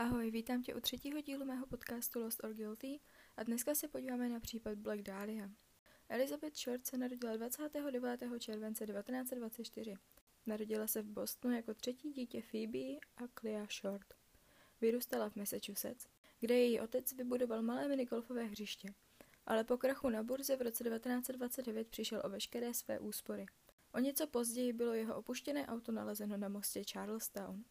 Ahoj, vítám tě u třetího dílu mého podcastu Lost or Guilty a dneska se podíváme na případ Black Dahlia. Elizabeth Short se narodila 29. července 1924. Narodila se v Bostonu jako třetí dítě Phoebe a Clea Short. Vyrůstala v Massachusetts, kde její otec vybudoval malé minigolfové hřiště, ale po krachu na burze v roce 1929 přišel o veškeré své úspory. O něco později bylo jeho opuštěné auto nalezeno na mostě Charlestown.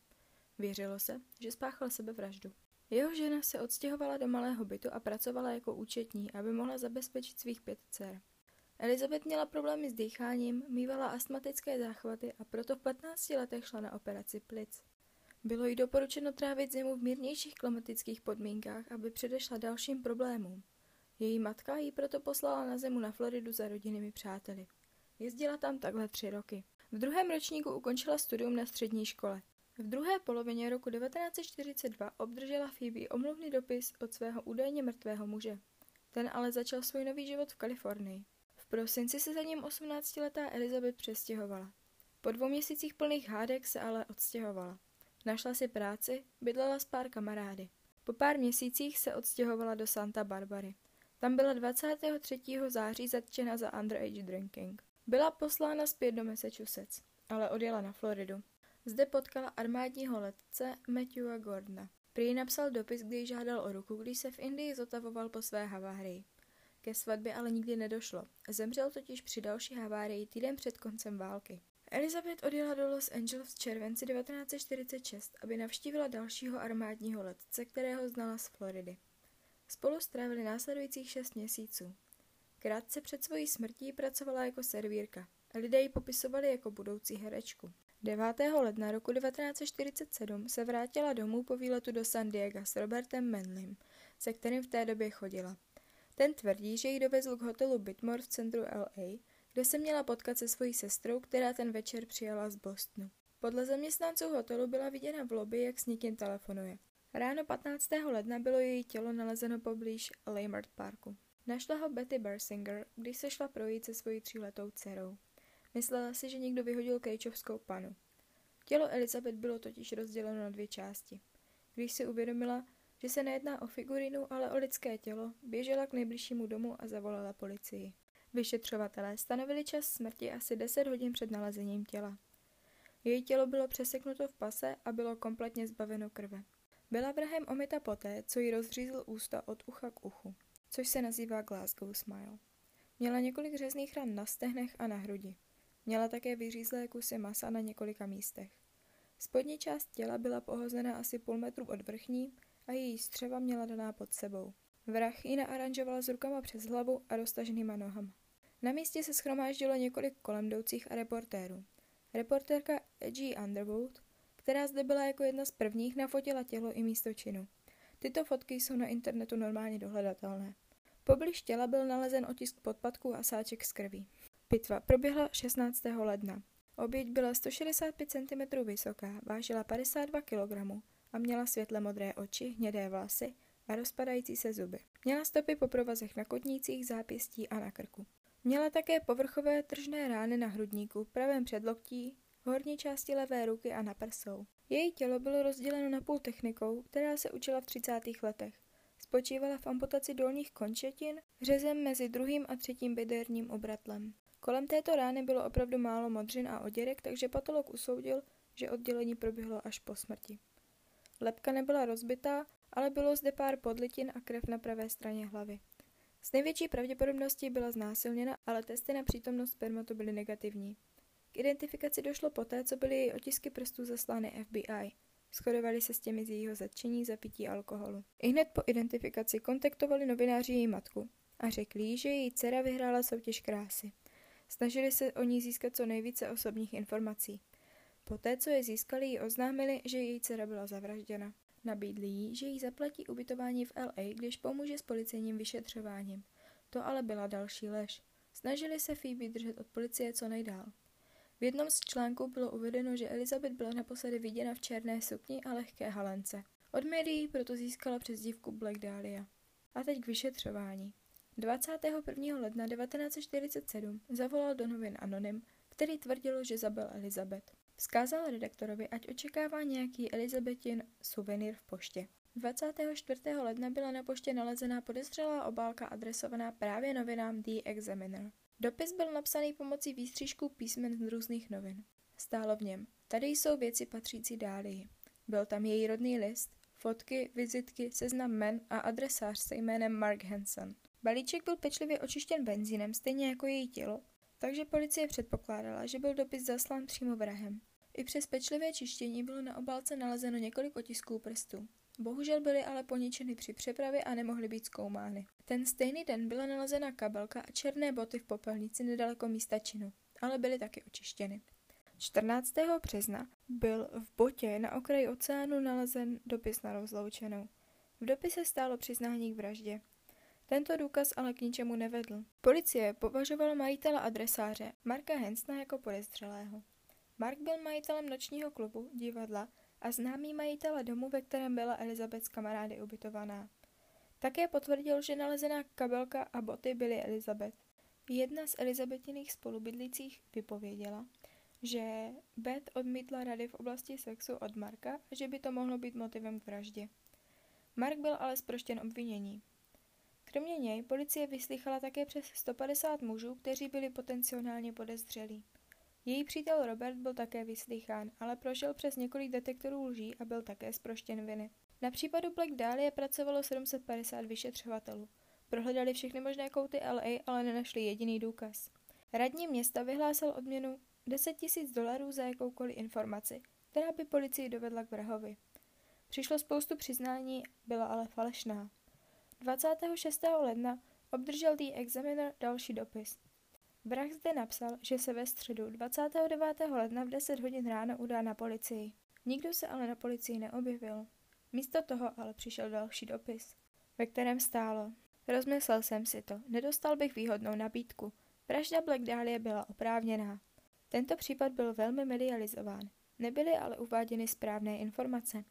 Věřilo se, že spáchal sebevraždu. Jeho žena se odstěhovala do malého bytu a pracovala jako účetní, aby mohla zabezpečit svých pět dcer. Elizabeth měla problémy s dýcháním, mývala astmatické záchvaty a proto v 15 letech šla na operaci plic. Bylo jí doporučeno trávit zimu v mírnějších klimatických podmínkách, aby předešla dalším problémům. Její matka ji proto poslala na zimu na Floridu za rodinnými přáteli. Jezdila tam takhle tři roky. V druhém ročníku ukončila studium na střední škole. V druhé polovině roku 1942 obdržela Phoebe omluvný dopis od svého údajně mrtvého muže. Ten ale začal svůj nový život v Kalifornii. V prosinci se za ním 18-letá Elizabeth přestěhovala. Po dvou měsících plných hádek se ale odstěhovala. Našla si práci, bydlela s pár kamarády. Po pár měsících se odstěhovala do Santa Barbary. Tam byla 23. září zatčena za underage drinking. Byla poslána zpět do Massachusetts, ale odjela na Floridu. Zde potkala armádního letce Matthewa Gordona. Prý napsal dopis, kdy žádal o ruku, když se v Indii zotavoval po své havárii. Ke svatbě ale nikdy nedošlo. Zemřel totiž při další havárii týden před koncem války. Elizabeth odjela do Los Angeles v červenci 1946, aby navštívila dalšího armádního letce, kterého znala z Floridy. Spolu strávili následujících šest měsíců. Krátce před svojí smrtí pracovala jako servírka lidé ji popisovali jako budoucí herečku. 9. ledna roku 1947 se vrátila domů po výletu do San Diego s Robertem Menlim, se kterým v té době chodila. Ten tvrdí, že ji dovezl k hotelu Bitmore v centru LA, kde se měla potkat se svojí sestrou, která ten večer přijela z Bostonu. Podle zaměstnanců hotelu byla viděna v lobby, jak s někým telefonuje. Ráno 15. ledna bylo její tělo nalezeno poblíž Leimert Parku. Našla ho Betty Bersinger, když se šla projít se svojí tříletou dcerou. Myslela si, že někdo vyhodil kejčovskou panu. Tělo Elizabeth bylo totiž rozděleno na dvě části. Když si uvědomila, že se nejedná o figurinu, ale o lidské tělo, běžela k nejbližšímu domu a zavolala policii. Vyšetřovatelé stanovili čas smrti asi 10 hodin před nalezením těla. Její tělo bylo přeseknuto v pase a bylo kompletně zbaveno krve. Byla vrahem omita poté, co jí rozřízl ústa od ucha k uchu, což se nazývá Glasgow Smile. Měla několik řezných ran na stehnech a na hrudi. Měla také vyřízlé kusy masa na několika místech. Spodní část těla byla pohozena asi půl metru od vrchní a její střeva měla daná pod sebou. Vrah ji naaranžoval s rukama přes hlavu a roztaženýma nohama. Na místě se schromáždilo několik kolem a reportérů. Reportérka G. Underwood, která zde byla jako jedna z prvních, nafotila tělo i místo činu. Tyto fotky jsou na internetu normálně dohledatelné. Poblíž těla byl nalezen otisk podpadků a sáček z krví. Pitva proběhla 16. ledna. Oběť byla 165 cm vysoká, vážila 52 kg a měla světle modré oči, hnědé vlasy a rozpadající se zuby. Měla stopy po provazech na kotnících, zápěstí a na krku. Měla také povrchové tržné rány na hrudníku, pravém předloktí, horní části levé ruky a na prsou. Její tělo bylo rozděleno na půl technikou, která se učila v 30. letech. Spočívala v amputaci dolních končetin, řezem mezi druhým a třetím bederním obratlem. Kolem této rány bylo opravdu málo modřin a oděrek, takže patolog usoudil, že oddělení proběhlo až po smrti. Lepka nebyla rozbitá, ale bylo zde pár podlitin a krev na pravé straně hlavy. S největší pravděpodobností byla znásilněna, ale testy na přítomnost spermatu byly negativní. K identifikaci došlo poté, co byly její otisky prstů zaslány FBI. Shodovali se s těmi z jejího zatčení za pití alkoholu. I hned po identifikaci kontaktovali novináři její matku a řekli jí, že její dcera vyhrála soutěž krásy. Snažili se o ní získat co nejvíce osobních informací. Poté, co je získali, jí oznámili, že její dcera byla zavražděna. Nabídli jí, že jí zaplatí ubytování v LA, když pomůže s policejním vyšetřováním. To ale byla další lež. Snažili se Phoebe držet od policie co nejdál. V jednom z článků bylo uvedeno, že Elizabeth byla naposledy viděna v černé sukni a lehké halence. Od médií proto získala přezdívku Black Dahlia. A teď k vyšetřování. 21. ledna 1947 zavolal do novin Anonym, který tvrdil, že zabil Elizabeth. Vzkázal redaktorovi, ať očekává nějaký Elizabetin suvenýr v poště. 24. ledna byla na poště nalezená podezřelá obálka adresovaná právě novinám The Examiner. Dopis byl napsaný pomocí výstřížků písmen z různých novin. Stálo v něm, tady jsou věci patřící Dálii. Byl tam její rodný list, fotky, vizitky, seznam men a adresář se jménem Mark Hansen. Balíček byl pečlivě očištěn benzínem, stejně jako její tělo, takže policie předpokládala, že byl dopis zaslán přímo vrahem. I přes pečlivé čištění bylo na obálce nalezeno několik otisků prstů. Bohužel byly ale poničeny při přepravě a nemohly být zkoumány. Ten stejný den byla nalezena kabelka a černé boty v popelnici nedaleko místa činu, ale byly taky očištěny. 14. března byl v botě na okraji oceánu nalezen dopis na rozloučenou. V dopise stálo přiznání k vraždě. Tento důkaz ale k ničemu nevedl. Policie považovala majitele adresáře Marka Hensna jako podezřelého. Mark byl majitelem nočního klubu, divadla a známý majitele domu, ve kterém byla Elizabeth s kamarády ubytovaná. Také potvrdil, že nalezená kabelka a boty byly Elizabeth. Jedna z Elizabetiných spolubydlících vypověděla, že Beth odmítla rady v oblasti sexu od Marka a že by to mohlo být motivem k vraždě. Mark byl ale zproštěn obvinění. Kromě něj policie vyslychala také přes 150 mužů, kteří byli potenciálně podezřelí. Její přítel Robert byl také vyslýchán, ale prošel přes několik detektorů lží a byl také zproštěn viny. Na případu Black Dahlia pracovalo 750 vyšetřovatelů. Prohledali všechny možné kouty LA, ale nenašli jediný důkaz. Radní města vyhlásil odměnu 10 tisíc dolarů za jakoukoliv informaci, která by policii dovedla k vrahovi. Přišlo spoustu přiznání, byla ale falešná. 26. ledna obdržel The Examiner další dopis. Vrah zde napsal, že se ve středu 29. ledna v 10 hodin ráno udá na policii. Nikdo se ale na policii neobjevil. Místo toho ale přišel další dopis, ve kterém stálo. Rozmyslel jsem si to, nedostal bych výhodnou nabídku. Vražda Black Dahlia byla oprávněná. Tento případ byl velmi medializován. Nebyly ale uváděny správné informace.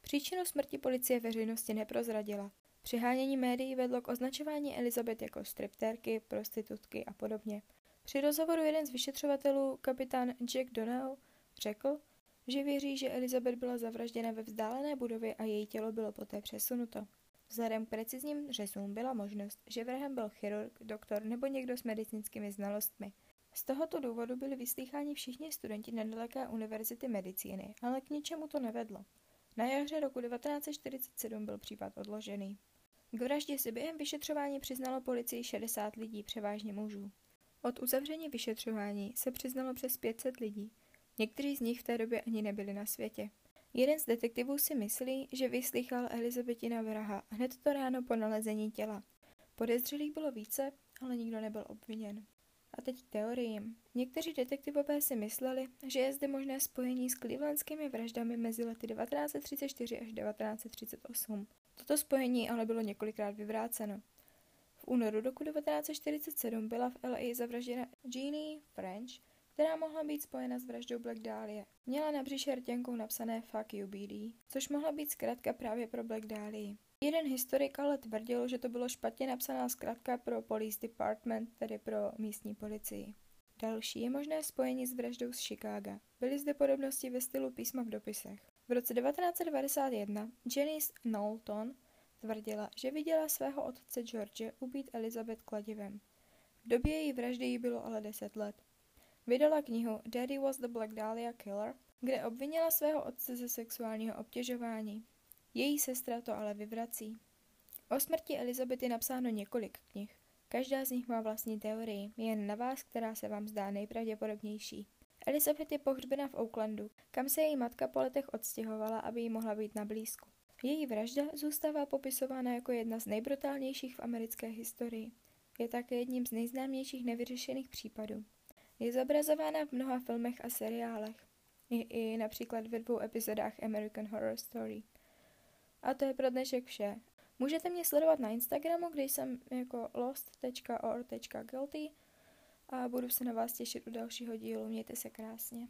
Příčinu smrti policie veřejnosti neprozradila. Přihánění médií vedlo k označování Elizabeth jako striptérky, prostitutky a podobně. Při rozhovoru jeden z vyšetřovatelů, kapitán Jack Donnell, řekl, že věří, že Elizabeth byla zavražděna ve vzdálené budově a její tělo bylo poté přesunuto. Vzhledem k precizním řezům byla možnost, že vrahem byl chirurg, doktor nebo někdo s medicínskými znalostmi. Z tohoto důvodu byli vyslýcháni všichni studenti nedaleké univerzity medicíny, ale k ničemu to nevedlo. Na jaře roku 1947 byl případ odložený. K vraždě se během vyšetřování přiznalo policii 60 lidí, převážně mužů. Od uzavření vyšetřování se přiznalo přes 500 lidí. Někteří z nich v té době ani nebyli na světě. Jeden z detektivů si myslí, že vyslychal Elizabetina vraha hned to ráno po nalezení těla. Podezřelých bylo více, ale nikdo nebyl obviněn. A teď k teoriím. Někteří detektivové si mysleli, že je zde možné spojení s clevelandskými vraždami mezi lety 1934 až 1938. Toto spojení ale bylo několikrát vyvráceno. V únoru roku 1947 byla v LA zavražděna Jeannie French, která mohla být spojena s vraždou Black Dahlia. Měla na břiše rtěnkou napsané Fuck you BD, což mohla být zkrátka právě pro Black Dahlia. Jeden historik ale tvrdil, že to bylo špatně napsaná zkrátka pro Police Department, tedy pro místní policii. Další je možné spojení s vraždou z Chicaga. Byly zde podobnosti ve stylu písma v dopisech. V roce 1991 Janice Knowlton tvrdila, že viděla svého otce George ubít Elizabeth kladivem. V době její vraždy jí bylo ale 10 let. Vydala knihu Daddy was the Black Dahlia Killer, kde obvinila svého otce ze sexuálního obtěžování. Její sestra to ale vyvrací. O smrti Elizabety napsáno několik knih. Každá z nich má vlastní teorii, jen na vás, která se vám zdá nejpravděpodobnější. Elizabeth je pohřbena v Oaklandu, kam se její matka po letech odstěhovala, aby jí mohla být na blízku. Její vražda zůstává popisována jako jedna z nejbrutálnějších v americké historii. Je také jedním z nejznámějších nevyřešených případů. Je zobrazována v mnoha filmech a seriálech. Je i například ve dvou epizodách American Horror Story. A to je pro dnešek vše. Můžete mě sledovat na Instagramu, kde jsem jako lost.or.guilty a budu se na vás těšit u dalšího dílu. Mějte se krásně.